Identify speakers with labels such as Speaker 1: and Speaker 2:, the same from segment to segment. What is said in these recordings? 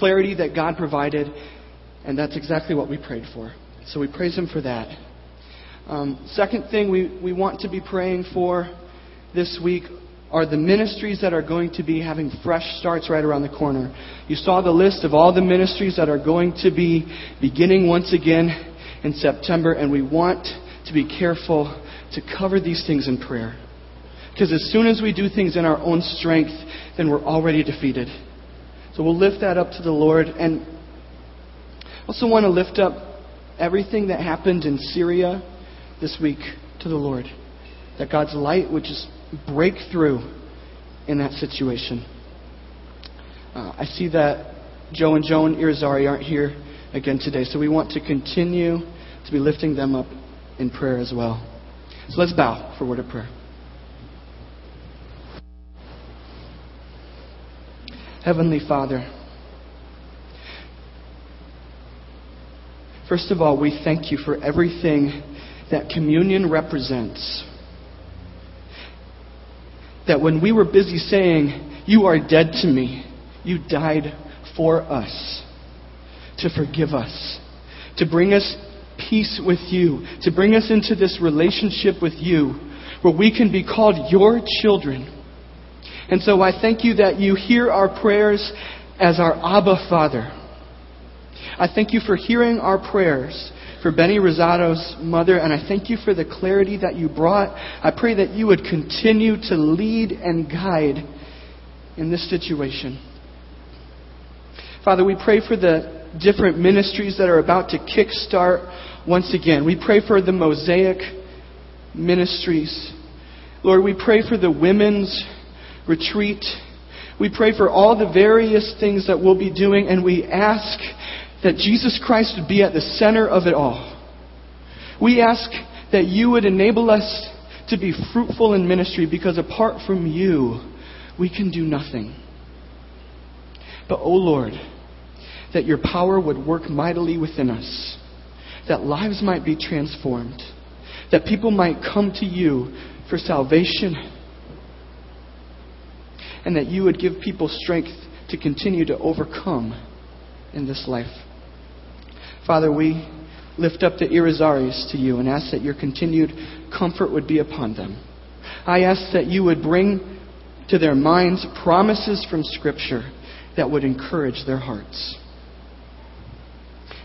Speaker 1: clarity that God provided, and that's exactly what we prayed for. So we praise Him for that. Um, second thing we, we want to be praying for this week are the ministries that are going to be having fresh starts right around the corner. You saw the list of all the ministries that are going to be beginning once again in September, and we want to be careful to cover these things in prayer. Because as soon as we do things in our own strength, then we're already defeated. So we'll lift that up to the Lord. And also want to lift up everything that happened in Syria this week to the Lord. That God's light would just break through in that situation. Uh, I see that Joe and Joan Irizarry aren't here again today, so we want to continue to be lifting them up in prayer as well. So let's bow for a word of prayer. Heavenly Father, first of all, we thank you for everything that communion represents. That when we were busy saying, You are dead to me, you died for us, to forgive us, to bring us peace with you, to bring us into this relationship with you, where we can be called your children. And so I thank you that you hear our prayers as our Abba Father. I thank you for hearing our prayers for Benny Rosado's mother, and I thank you for the clarity that you brought. I pray that you would continue to lead and guide in this situation. Father, we pray for the different ministries that are about to kickstart once again. We pray for the Mosaic ministries. Lord, we pray for the women's retreat. We pray for all the various things that we'll be doing, and we ask that Jesus Christ would be at the center of it all. We ask that you would enable us to be fruitful in ministry because apart from you, we can do nothing. But, O oh Lord, that your power would work mightily within us, that lives might be transformed, that people might come to you for salvation and that you would give people strength to continue to overcome in this life. Father, we lift up the Irizarrys to you and ask that your continued comfort would be upon them. I ask that you would bring to their minds promises from Scripture that would encourage their hearts.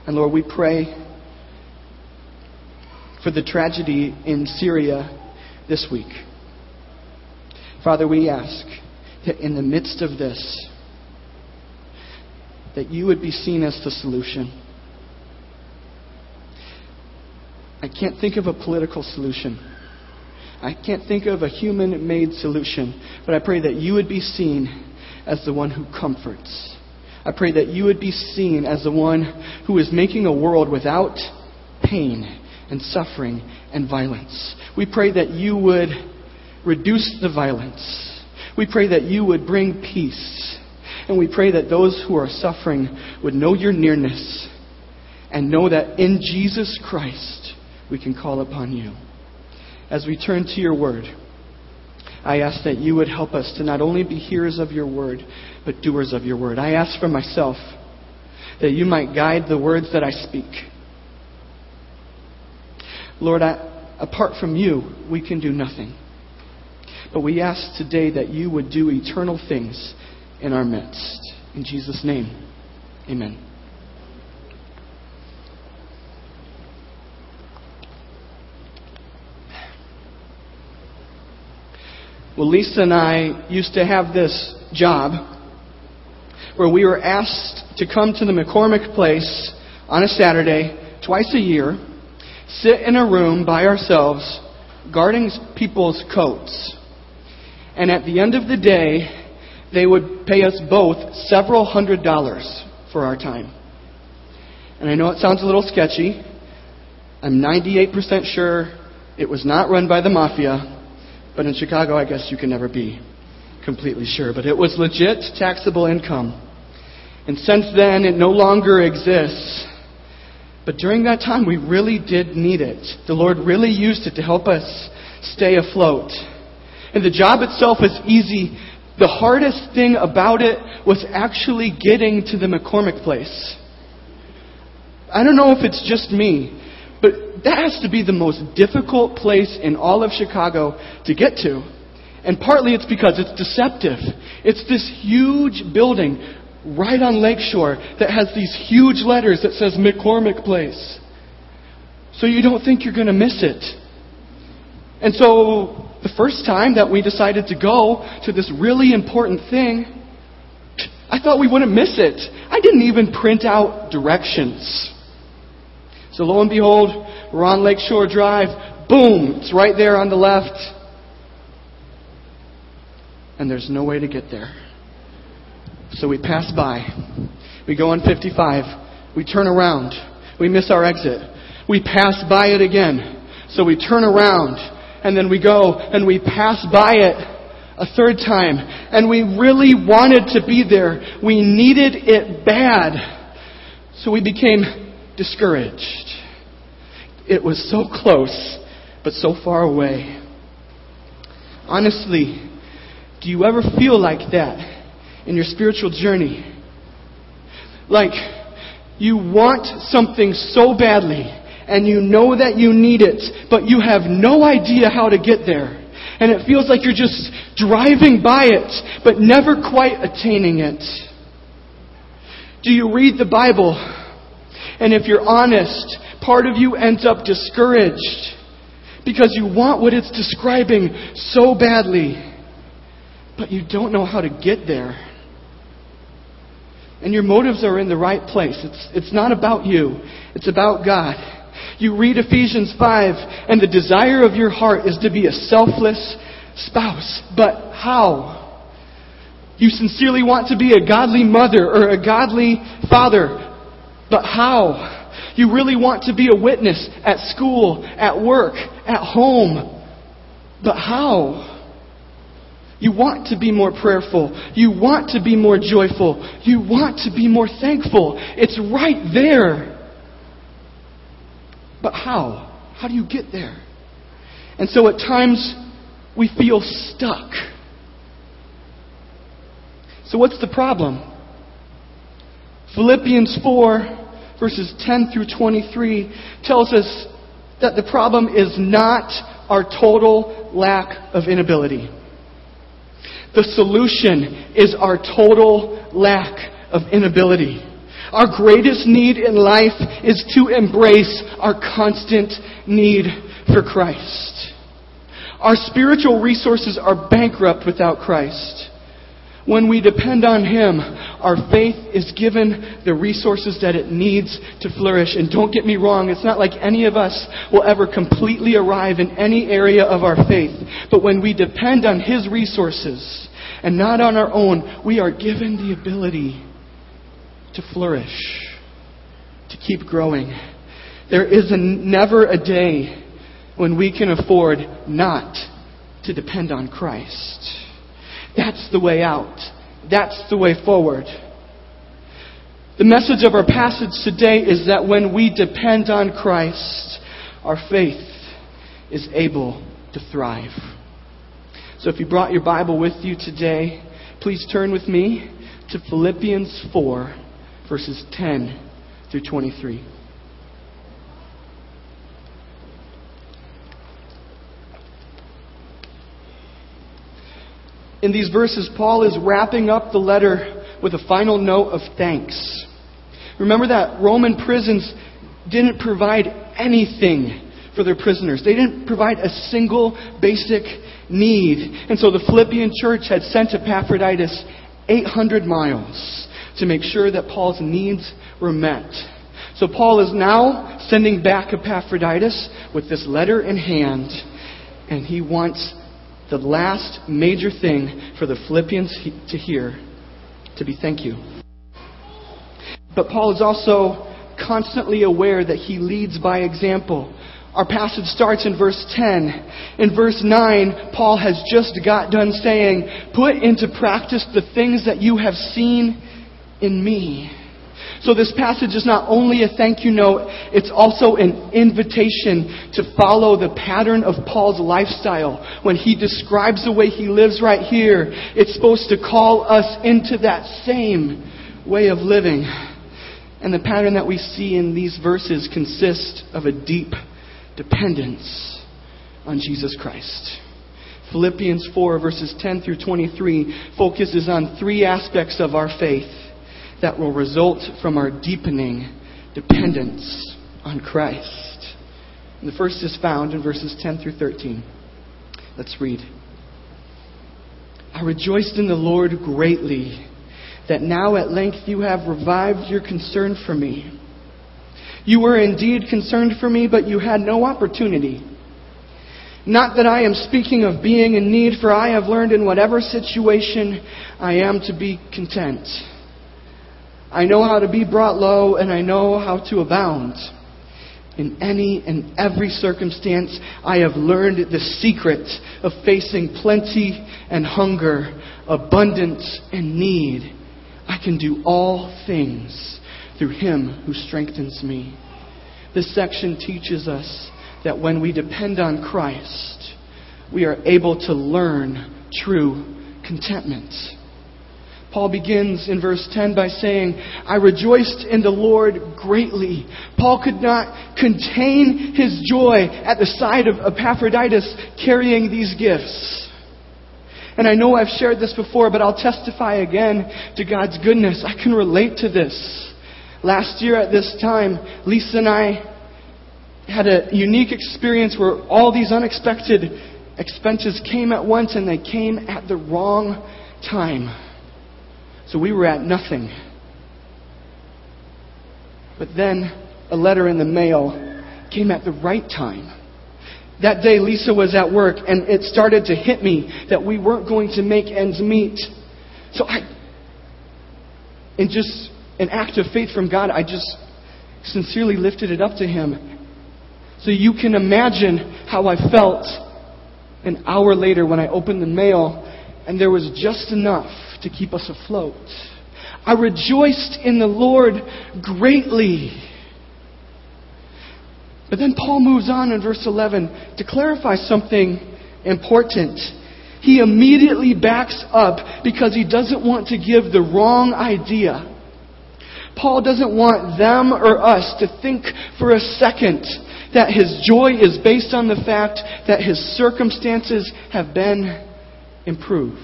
Speaker 1: And Lord, we pray for the tragedy in Syria this week. Father, we ask that in the midst of this, that you would be seen as the solution. I can't think of a political solution. I can't think of a human made solution, but I pray that you would be seen as the one who comforts. I pray that you would be seen as the one who is making a world without pain and suffering and violence. We pray that you would reduce the violence we pray that you would bring peace. And we pray that those who are suffering would know your nearness and know that in Jesus Christ we can call upon you. As we turn to your word, I ask that you would help us to not only be hearers of your word, but doers of your word. I ask for myself that you might guide the words that I speak. Lord, I, apart from you, we can do nothing. But we ask today that you would do eternal things in our midst. In Jesus' name, amen. Well, Lisa and I used to have this job where we were asked to come to the McCormick place on a Saturday, twice a year, sit in a room by ourselves, guarding people's coats. And at the end of the day, they would pay us both several hundred dollars for our time. And I know it sounds a little sketchy. I'm 98% sure it was not run by the mafia, but in Chicago, I guess you can never be completely sure. But it was legit taxable income. And since then, it no longer exists. But during that time, we really did need it. The Lord really used it to help us stay afloat. And the job itself was easy The hardest thing about it was actually getting to the McCormick place. I don't know if it's just me, but that has to be the most difficult place in all of Chicago to get to. And partly it's because it's deceptive. It's this huge building right on Lakeshore that has these huge letters that says McCormick Place. So you don't think you're going to miss it. And so the first time that we decided to go to this really important thing, I thought we wouldn't miss it. I didn't even print out directions. So lo and behold, we're on Lakeshore Drive. Boom! It's right there on the left. And there's no way to get there. So we pass by. We go on 55. We turn around. We miss our exit. We pass by it again. So we turn around and then we go and we pass by it a third time. And we really wanted to be there. We needed it bad. So we became discouraged. It was so close, but so far away. Honestly, do you ever feel like that in your spiritual journey? Like, you want something so badly, and you know that you need it, but you have no idea how to get there. And it feels like you're just driving by it, but never quite attaining it. Do you read the Bible? And if you're honest, part of you ends up discouraged because you want what it's describing so badly, but you don't know how to get there. And your motives are in the right place. It's, it's not about you, it's about God. You read Ephesians 5, and the desire of your heart is to be a selfless spouse. But how? You sincerely want to be a godly mother or a godly father. But how? You really want to be a witness at school, at work, at home. But how? You want to be more prayerful. You want to be more joyful. You want to be more thankful. It's right there. But how? How do you get there? And so at times we feel stuck. So what's the problem? Philippians 4, verses 10 through 23, tells us that the problem is not our total lack of inability. The solution is our total lack of inability. Our greatest need in life is to embrace our constant need for Christ. Our spiritual resources are bankrupt without Christ. When we depend on Him, our faith is given the resources that it needs to flourish. And don't get me wrong, it's not like any of us will ever completely arrive in any area of our faith. But when we depend on His resources and not on our own, we are given the ability to flourish, to keep growing. There is a, never a day when we can afford not to depend on Christ. That's the way out. That's the way forward. The message of our passage today is that when we depend on Christ, our faith is able to thrive. So if you brought your Bible with you today, please turn with me to Philippians 4 verses 10 through 23. In these verses, Paul is wrapping up the letter with a final note of thanks. Remember that Roman prisons didn't provide anything for their prisoners. They didn't provide a single basic need. And so the Philippian church had sent Epaphroditus 800 miles to make sure that Paul's needs were met. So Paul is now sending back Epaphroditus with this letter in hand, and he wants the last major thing for the Philippians to hear to be thank you. But Paul is also constantly aware that he leads by example. Our passage starts in verse 10. In verse 9, Paul has just got done saying, Put into practice the things that you have seen in me. So this passage is not only a thank you note, it's also an invitation to follow the pattern of Paul's lifestyle. When he describes the way he lives right here, it's supposed to call us into that same way of living. And the pattern that we see in these verses consists of a deep dependence on Jesus Christ. Philippians 4, verses 10 through 23, focuses on three aspects of our faith that will result from our deepening dependence on Christ. And the first is found in verses 10 through 13. Let's read. I rejoiced in the Lord greatly that now at length you have revived your concern for me. You were indeed concerned for me, but you had no opportunity. Not that I am speaking of being in need, for I have learned in whatever situation I am to be content. I know how to be brought low, and I know how to abound. In any and every circumstance, I have learned the secret of facing plenty and hunger, abundance and need. I can do all things through Him who strengthens me. This section teaches us that when we depend on Christ, we are able to learn true contentment. Paul begins in verse 10 by saying, I rejoiced in the Lord greatly. Paul could not contain his joy at the sight of Epaphroditus carrying these gifts. And I know I've shared this before, but I'll testify again to God's goodness. I can relate to this. Last year at this time, Lisa and I had a unique experience where all these unexpected expenses came at once and they came at the wrong time. So we were at nothing. But then a letter in the mail came at the right time. That day, Lisa was at work, and it started to hit me that we weren't going to make ends meet. So I, in just an act of faith from God, I just sincerely lifted it up to Him so you can imagine how I felt an hour later when I opened the mail and there was just enough to keep us afloat. I rejoiced in the Lord greatly. But then Paul moves on in verse 11 to clarify something important. He immediately backs up because he doesn't want to give the wrong idea. Paul doesn't want them or us to think for a second that his joy is based on the fact that his circumstances have been improved.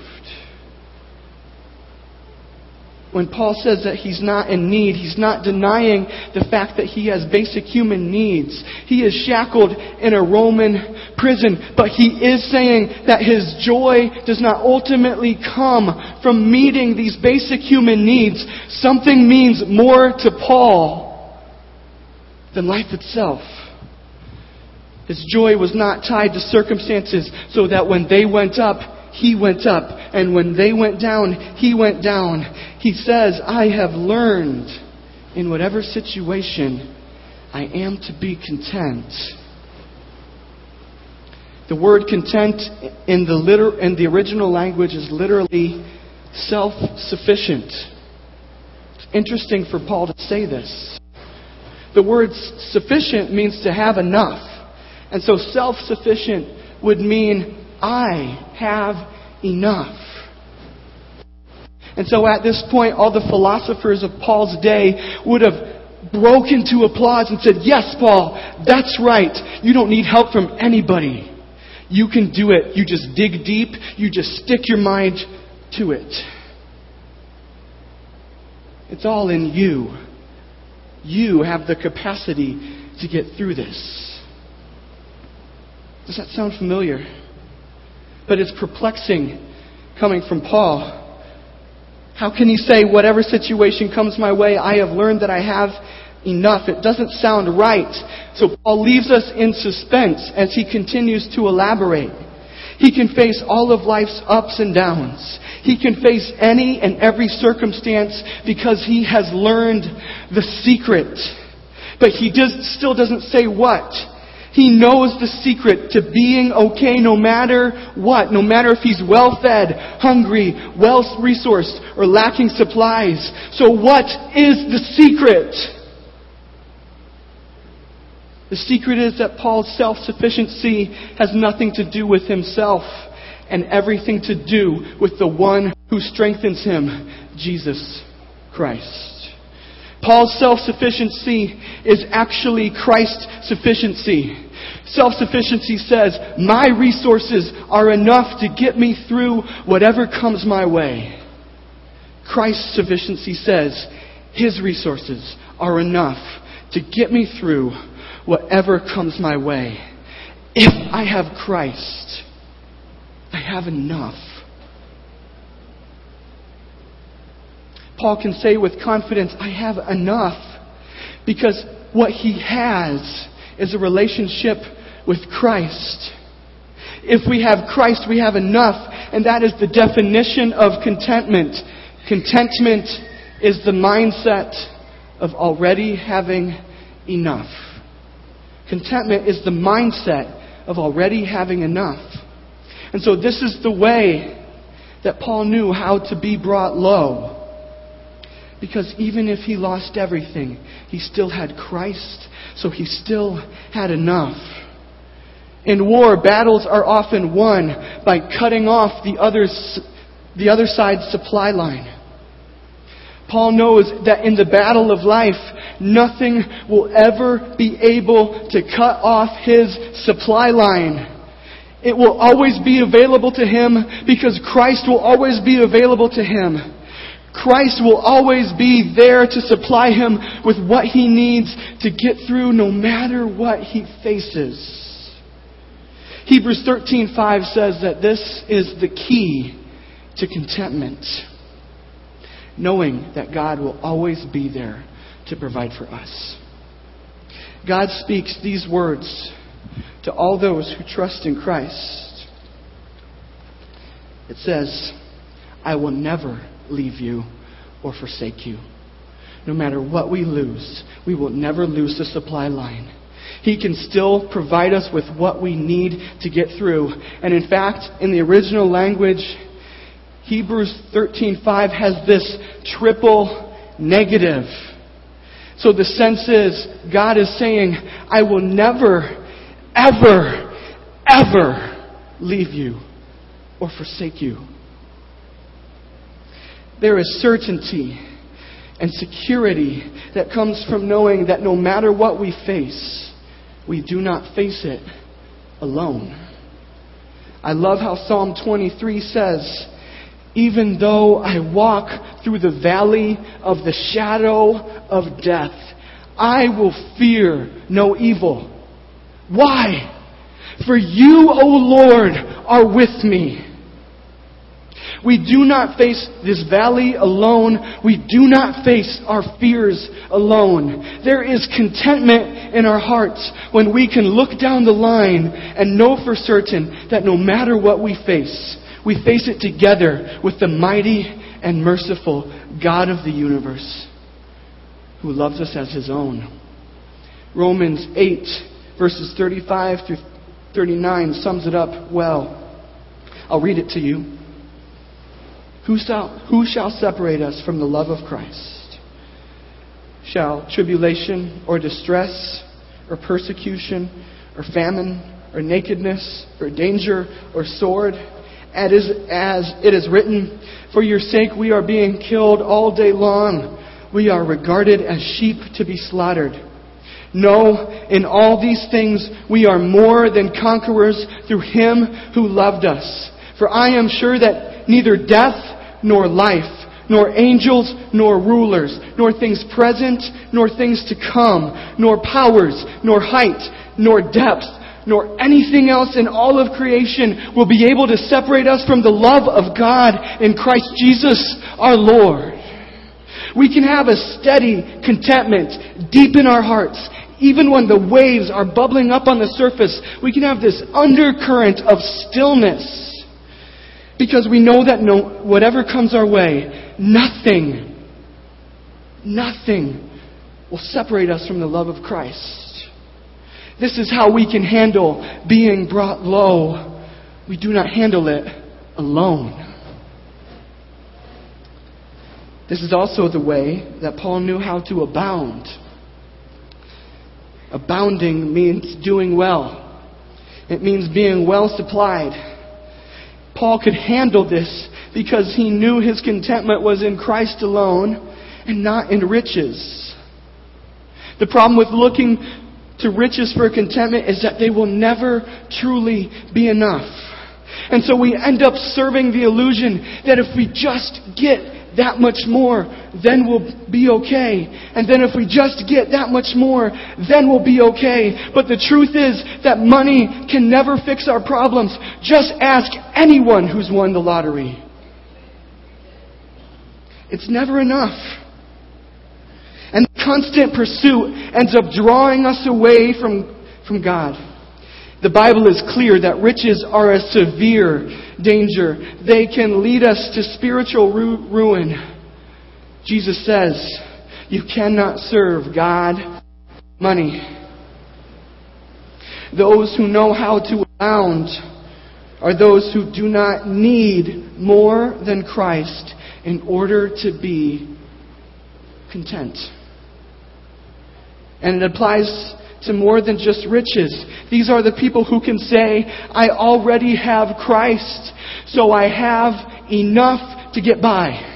Speaker 1: When Paul says that he's not in need, he's not denying the fact that he has basic human needs. He is shackled in a Roman prison, but he is saying that his joy does not ultimately come from meeting these basic human needs. Something means more to Paul than life itself. His joy was not tied to circumstances so that when they went up, he went up. And when they went down, he went down. He says, I have learned in whatever situation I am to be content. The word content in the, liter- in the original language is literally self sufficient. It's interesting for Paul to say this. The word sufficient means to have enough. And so self sufficient would mean I have enough. And so at this point, all the philosophers of Paul's day would have broke into applause and said, Yes, Paul, that's right. You don't need help from anybody. You can do it. You just dig deep. You just stick your mind to it. It's all in you. You have the capacity to get through this. Does that sound familiar? But it's perplexing coming from Paul. How can he say, whatever situation comes my way, I have learned that I have enough? It doesn't sound right. So Paul leaves us in suspense as he continues to elaborate. He can face all of life's ups and downs. He can face any and every circumstance because he has learned the secret. But he does, still doesn't say what. He knows the secret to being okay no matter what, no matter if he's well fed, hungry, well resourced, or lacking supplies. So what is the secret? The secret is that Paul's self-sufficiency has nothing to do with himself and everything to do with the one who strengthens him, Jesus Christ. Paul's self-sufficiency is actually Christ's sufficiency. Self-sufficiency says, my resources are enough to get me through whatever comes my way. Christ's sufficiency says, his resources are enough to get me through whatever comes my way. If I have Christ, I have enough. Paul can say with confidence, I have enough. Because what he has is a relationship with Christ. If we have Christ, we have enough. And that is the definition of contentment. Contentment is the mindset of already having enough. Contentment is the mindset of already having enough. And so this is the way that Paul knew how to be brought low. Because even if he lost everything, he still had Christ, so he still had enough. In war, battles are often won by cutting off the, other's, the other side's supply line. Paul knows that in the battle of life, nothing will ever be able to cut off his supply line. It will always be available to him because Christ will always be available to him. Christ will always be there to supply him with what he needs to get through no matter what he faces. Hebrews 13:5 says that this is the key to contentment. Knowing that God will always be there to provide for us. God speaks these words to all those who trust in Christ. It says, I will never leave you or forsake you. No matter what we lose, we will never lose the supply line. He can still provide us with what we need to get through. And in fact, in the original language, Hebrews 13:5 has this triple negative. So the sense is God is saying, I will never ever ever leave you or forsake you. There is certainty and security that comes from knowing that no matter what we face, we do not face it alone. I love how Psalm 23 says, even though I walk through the valley of the shadow of death, I will fear no evil. Why? For you, O Lord, are with me. We do not face this valley alone. We do not face our fears alone. There is contentment in our hearts when we can look down the line and know for certain that no matter what we face, we face it together with the mighty and merciful God of the universe who loves us as his own. Romans 8, verses 35 through 39 sums it up well. I'll read it to you. Who shall, who shall separate us from the love of Christ? Shall tribulation or distress or persecution or famine or nakedness or danger or sword? As it is written, For your sake we are being killed all day long. We are regarded as sheep to be slaughtered. No, in all these things we are more than conquerors through him who loved us. For I am sure that neither death nor life, nor angels, nor rulers, nor things present, nor things to come, nor powers, nor height, nor depth, nor anything else in all of creation will be able to separate us from the love of God in Christ Jesus our Lord. We can have a steady contentment deep in our hearts. Even when the waves are bubbling up on the surface, we can have this undercurrent of stillness because we know that no, whatever comes our way, nothing, nothing will separate us from the love of Christ. This is how we can handle being brought low. We do not handle it alone. This is also the way that Paul knew how to abound. Abounding means doing well. It means being well supplied. Paul could handle this because he knew his contentment was in Christ alone and not in riches. The problem with looking to riches for contentment is that they will never truly be enough. And so we end up serving the illusion that if we just get that much more, then we'll be okay. And then if we just get that much more, then we'll be okay. But the truth is that money can never fix our problems. Just ask anyone who's won the lottery. It's never enough. And constant pursuit ends up drawing us away from, from God. The Bible is clear that riches are a severe danger. They can lead us to spiritual ru- ruin. Jesus says, you cannot serve God, money. Those who know how to abound are those who do not need more than Christ in order to be content. And it applies to more than just riches. These are the people who can say, I already have Christ, so I have enough to get by.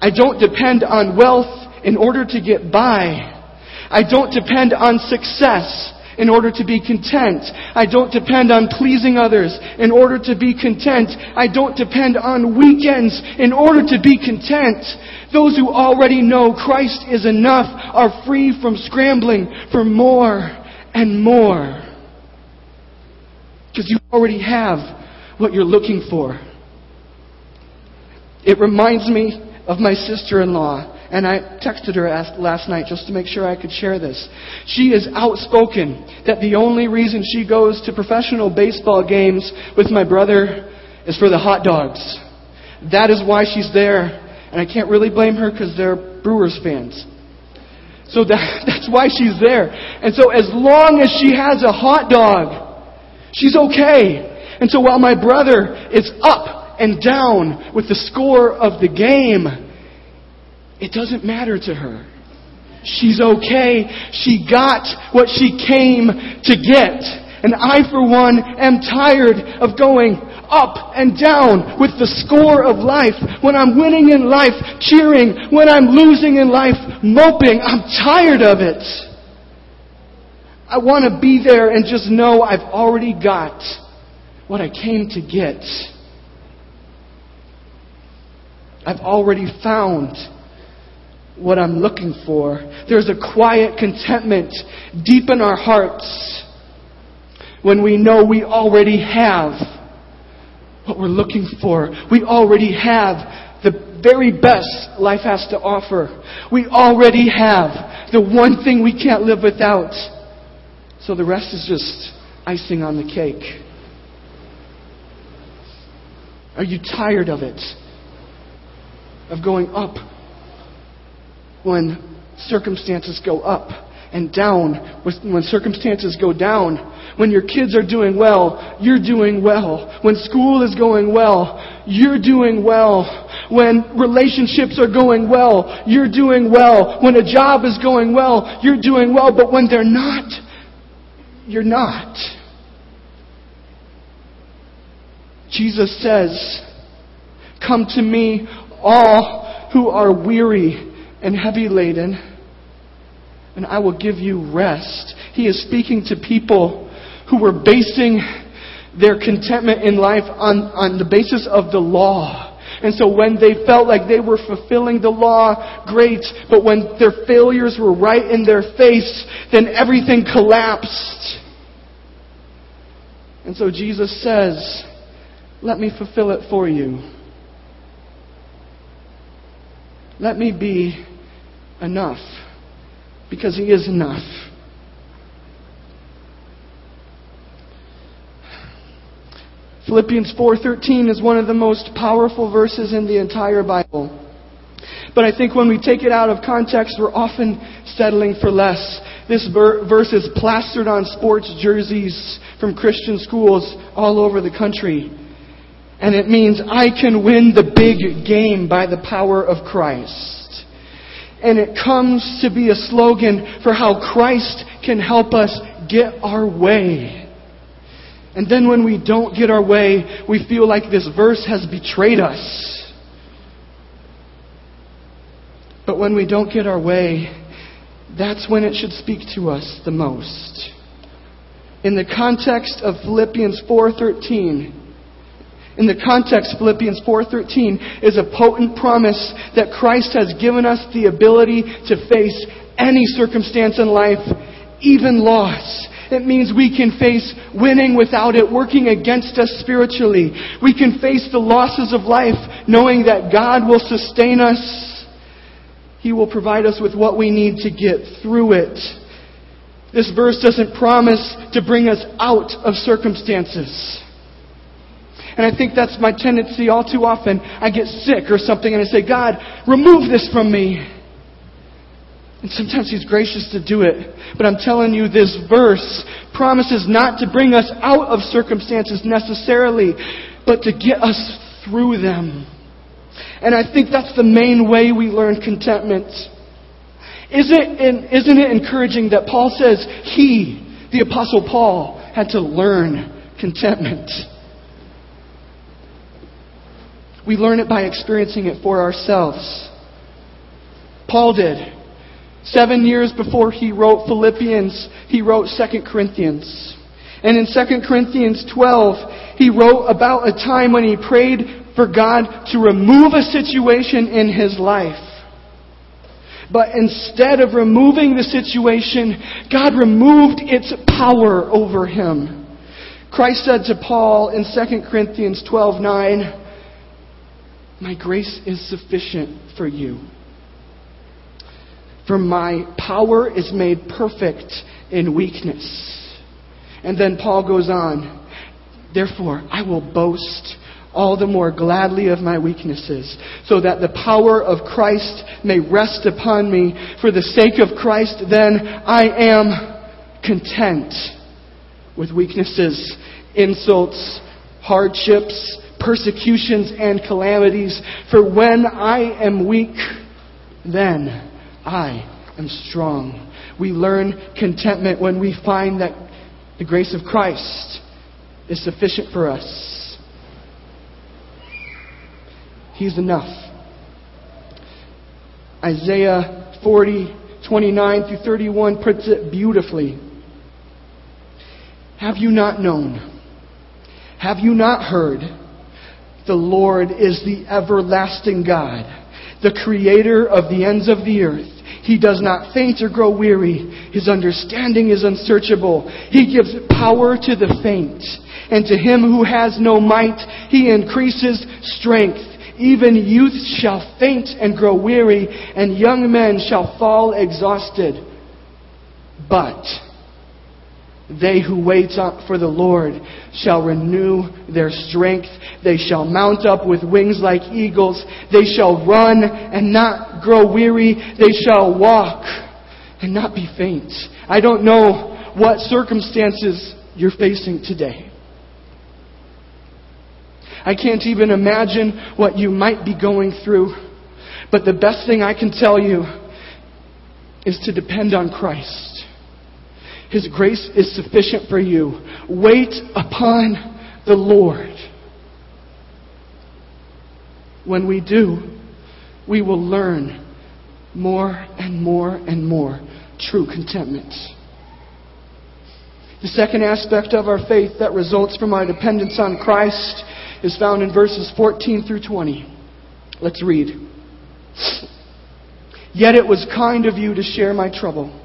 Speaker 1: I don't depend on wealth in order to get by. I don't depend on success in order to be content. I don't depend on pleasing others in order to be content. I don't depend on weekends in order to be content. Those who already know Christ is enough are free from scrambling for more and more. Because you already have what you're looking for. It reminds me of my sister-in-law and I texted her last night just to make sure I could share this. She is outspoken that the only reason she goes to professional baseball games with my brother is for the hot dogs. That is why she's there. And I can't really blame her because they're Brewers fans. So that, that's why she's there. And so as long as she has a hot dog, she's okay. And so while my brother is up and down with the score of the game, it doesn't matter to her. She's okay. She got what she came to get. And I, for one, am tired of going up and down with the score of life. When I'm winning in life, cheering. When I'm losing in life, moping. I'm tired of it. I want to be there and just know I've already got what I came to get. I've already found what I'm looking for. There's a quiet contentment deep in our hearts when we know we already have what we're looking for. We already have the very best life has to offer. We already have the one thing we can't live without. So the rest is just icing on the cake. Are you tired of it? Of going up when circumstances go up and down, when circumstances go down. When your kids are doing well, you're doing well. When school is going well, you're doing well. When relationships are going well, you're doing well. When a job is going well, you're doing well. But when they're not, you're not. Jesus says, Come to me, all who are weary and heavy laden, and I will give you rest. He is speaking to people who were basing their contentment in life on, on the basis of the law. And so when they felt like they were fulfilling the law, great. But when their failures were right in their face, then everything collapsed. And so Jesus says, let me fulfill it for you. Let me be enough because He is enough. Philippians 4:13 is one of the most powerful verses in the entire Bible. But I think when we take it out of context, we're often settling for less. This verse is plastered on sports jerseys from Christian schools all over the country. And it means I can win the big game by the power of Christ. And it comes to be a slogan for how Christ can help us get our way. And then when we don't get our way, we feel like this verse has betrayed us. But when we don't get our way, that's when it should speak to us the most. In the context of Philippians 4:13, in the context Philippians 4:13 is a potent promise that Christ has given us the ability to face any circumstance in life, even loss. It means we can face winning without it working against us spiritually. We can face the losses of life knowing that God will sustain us he will provide us with what we need to get through it. This verse doesn't promise to bring us out of circumstances. And I think that's my tendency all too often. I get sick or something and I say, God, remove this from me. And sometimes He's gracious to do it. But I'm telling you, this verse promises not to bring us out of circumstances necessarily, but to get us through them. And I think that's the main way we learn contentment. Isn't it, isn't it encouraging that Paul says he, the Apostle Paul, had to learn contentment? We learn it by experiencing it for ourselves. Paul did. Seven years before he wrote Philippians, he wrote 2 Corinthians. And in 2 Corinthians 12, he wrote about a time when he prayed for God to remove a situation in his life. But instead of removing the situation, God removed its power over him. Christ said to Paul in 2 Corinthians 12:9, "My grace is sufficient for you. For my power is made perfect in weakness." And then Paul goes on, "Therefore I will boast all the more gladly of my weaknesses, so that the power of Christ may rest upon me. For the sake of Christ, then, I am content with weaknesses, insults, hardships, persecutions, and calamities. For when I am weak, then I am strong. We learn contentment when we find that the grace of Christ is sufficient for us. He's enough. Isaiah 40, 29 through 31 puts it beautifully. Have you not known? Have you not heard? The Lord is the everlasting God, the creator of the ends of the earth. He does not faint or grow weary. His understanding is unsearchable. He gives power to the faint. And to him who has no might, he increases strength. Even youth shall faint and grow weary, and young men shall fall exhausted. But they who wait up for the Lord shall renew their strength. They shall mount up with wings like eagles. They shall run and not grow weary. They shall walk and not be faint. I don't know what circumstances you're facing today. I can't even imagine what you might be going through. But the best thing I can tell you is to depend on Christ. His grace is sufficient for you. Wait upon the Lord. When we do, we will learn more and more and more true contentment. The second aspect of our faith that results from our dependence on Christ is found in verses 14 through 20. Let's read. Yet it was kind of you to share my trouble.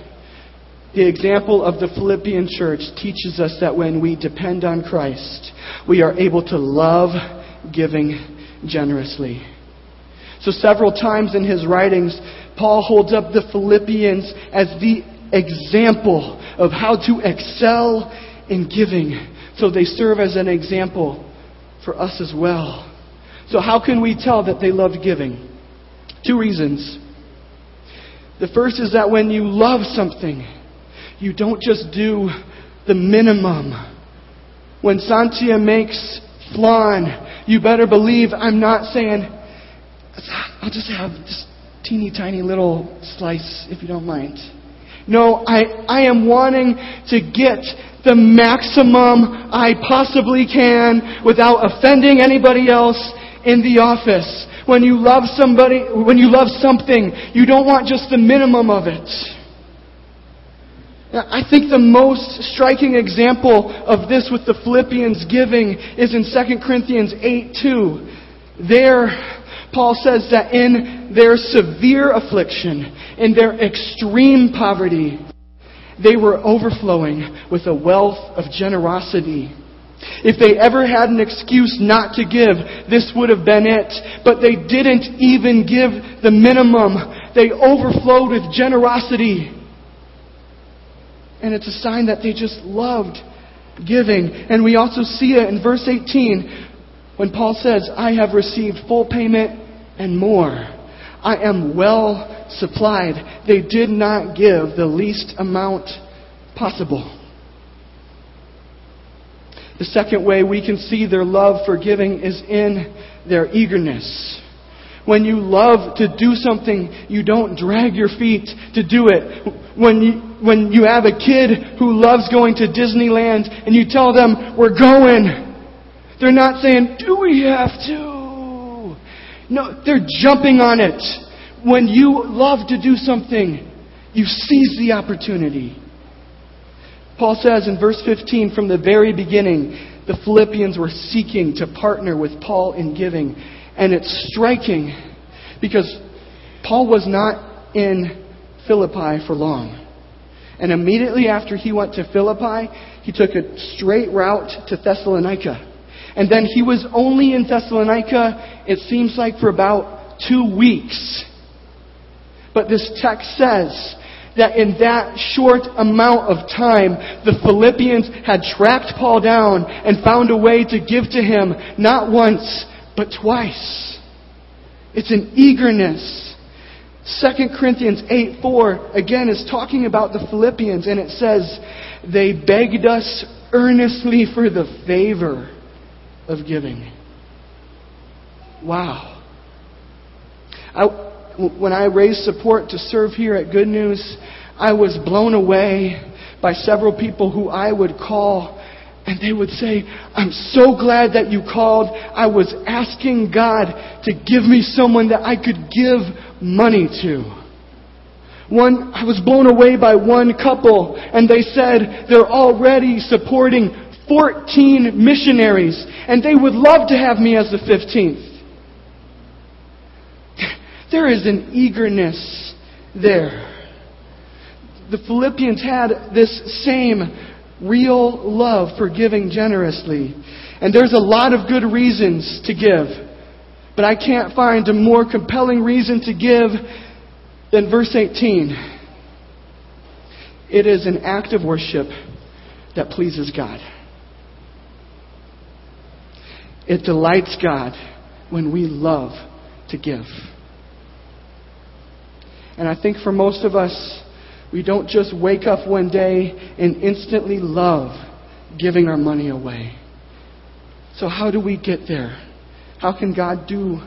Speaker 1: the example of the Philippian church teaches us that when we depend on Christ, we are able to love giving generously. So, several times in his writings, Paul holds up the Philippians as the example of how to excel in giving. So, they serve as an example for us as well. So, how can we tell that they loved giving? Two reasons. The first is that when you love something, you don't just do the minimum. When Santia makes flan, you better believe I'm not saying, I'll just have this teeny tiny little slice if you don't mind. No, I, I am wanting to get the maximum I possibly can without offending anybody else in the office. When you love somebody, when you love something, you don't want just the minimum of it. I think the most striking example of this with the Philippians giving is in 2 Corinthians 8 2. There, Paul says that in their severe affliction, in their extreme poverty, they were overflowing with a wealth of generosity. If they ever had an excuse not to give, this would have been it. But they didn't even give the minimum. They overflowed with generosity. And it's a sign that they just loved giving. And we also see it in verse 18 when Paul says, I have received full payment and more. I am well supplied. They did not give the least amount possible. The second way we can see their love for giving is in their eagerness. When you love to do something, you don't drag your feet to do it. When you, when you have a kid who loves going to Disneyland and you tell them, we're going, they're not saying, do we have to? No, they're jumping on it. When you love to do something, you seize the opportunity. Paul says in verse 15, from the very beginning, the Philippians were seeking to partner with Paul in giving. And it's striking because Paul was not in Philippi for long. And immediately after he went to Philippi, he took a straight route to Thessalonica. And then he was only in Thessalonica, it seems like, for about two weeks. But this text says that in that short amount of time, the Philippians had tracked Paul down and found a way to give to him, not once, but twice. It's an eagerness. 2 Corinthians 8 4 again is talking about the Philippians, and it says, They begged us earnestly for the favor of giving. Wow. I, when I raised support to serve here at Good News, I was blown away by several people who I would call and they would say, I'm so glad that you called. I was asking God to give me someone that I could give money to. One, I was blown away by one couple, and they said they're already supporting 14 missionaries, and they would love to have me as the 15th. There is an eagerness there. The Philippians had this same real love for giving generously. And there's a lot of good reasons to give. But I can't find a more compelling reason to give than verse 18. It is an act of worship that pleases God. It delights God when we love to give. And I think for most of us, we don't just wake up one day and instantly love giving our money away. So, how do we get there? How can God do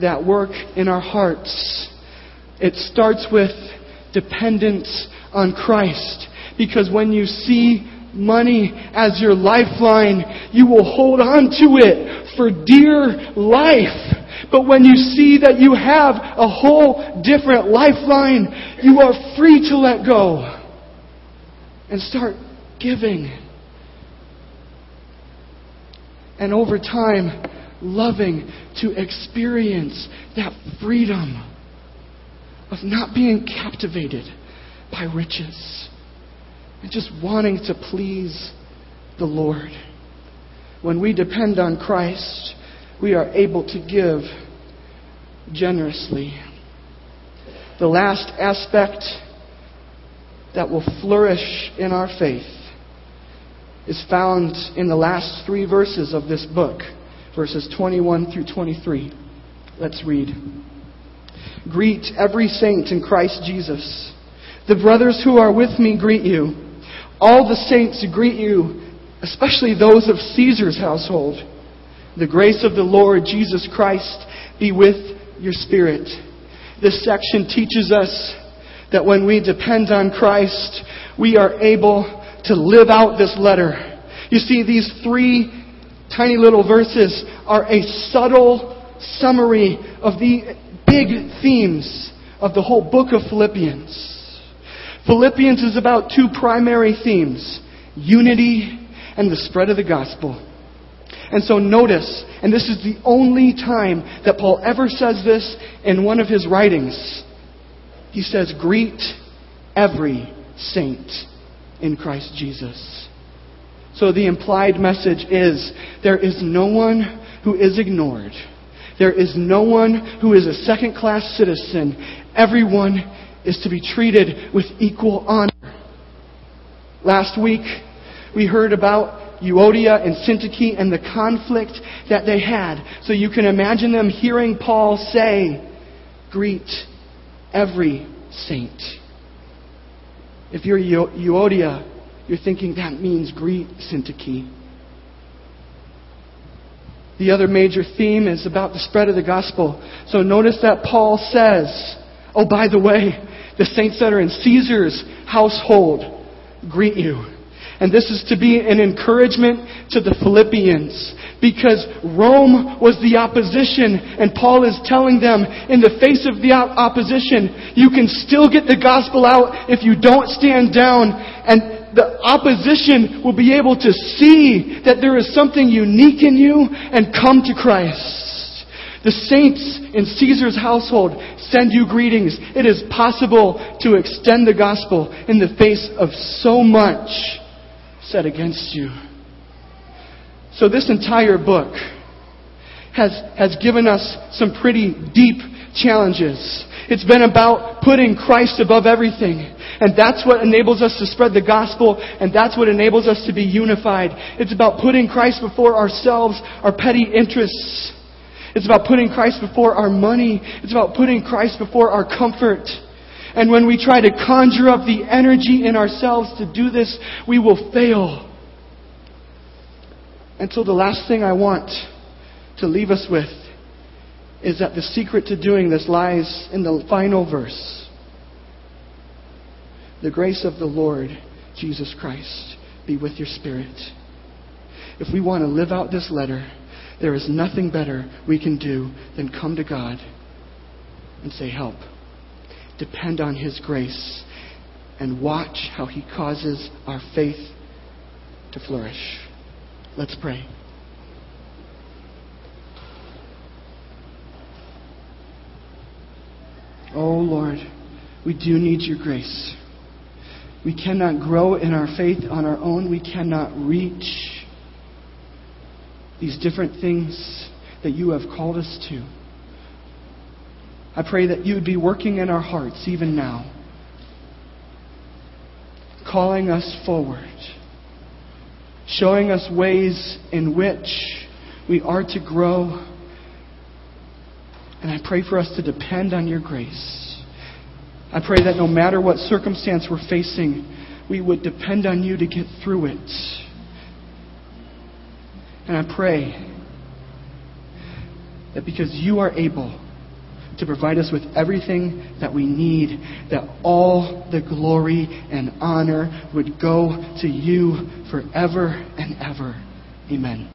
Speaker 1: that work in our hearts? It starts with dependence on Christ. Because when you see money as your lifeline, you will hold on to it for dear life. But when you see that you have a whole different lifeline, you are free to let go and start giving. And over time, loving to experience that freedom of not being captivated by riches and just wanting to please the Lord. When we depend on Christ, we are able to give generously. The last aspect that will flourish in our faith is found in the last three verses of this book, verses 21 through 23. Let's read. Greet every saint in Christ Jesus. The brothers who are with me greet you. All the saints greet you, especially those of Caesar's household. The grace of the Lord Jesus Christ be with your spirit. This section teaches us that when we depend on Christ, we are able to live out this letter. You see, these three tiny little verses are a subtle summary of the big themes of the whole book of Philippians. Philippians is about two primary themes unity and the spread of the gospel. And so notice, and this is the only time that Paul ever says this in one of his writings. He says, Greet every saint in Christ Jesus. So the implied message is there is no one who is ignored. There is no one who is a second class citizen. Everyone is to be treated with equal honor. Last week, we heard about Euodia and Syntyche and the conflict that they had. So you can imagine them hearing Paul say, Greet every saint. If you're Euodia, you're thinking that means greet Syntyche. The other major theme is about the spread of the gospel. So notice that Paul says, Oh, by the way, the saints that are in Caesar's household greet you. And this is to be an encouragement to the Philippians because Rome was the opposition and Paul is telling them in the face of the opposition, you can still get the gospel out if you don't stand down and the opposition will be able to see that there is something unique in you and come to Christ. The saints in Caesar's household send you greetings. It is possible to extend the gospel in the face of so much said against you. So this entire book has, has given us some pretty deep challenges. It's been about putting Christ above everything. And that's what enables us to spread the gospel, and that's what enables us to be unified. It's about putting Christ before ourselves, our petty interests. It's about putting Christ before our money. It's about putting Christ before our comfort. And when we try to conjure up the energy in ourselves to do this, we will fail. And so the last thing I want to leave us with is that the secret to doing this lies in the final verse. The grace of the Lord Jesus Christ be with your spirit. If we want to live out this letter, there is nothing better we can do than come to God and say, Help. Depend on His grace and watch how He causes our faith to flourish. Let's pray. Oh Lord, we do need your grace. We cannot grow in our faith on our own. We cannot reach these different things that you have called us to. I pray that you would be working in our hearts even now, calling us forward, showing us ways in which we are to grow. And I pray for us to depend on your grace. I pray that no matter what circumstance we're facing, we would depend on you to get through it. And I pray that because you are able, to provide us with everything that we need, that all the glory and honor would go to you forever and ever. Amen.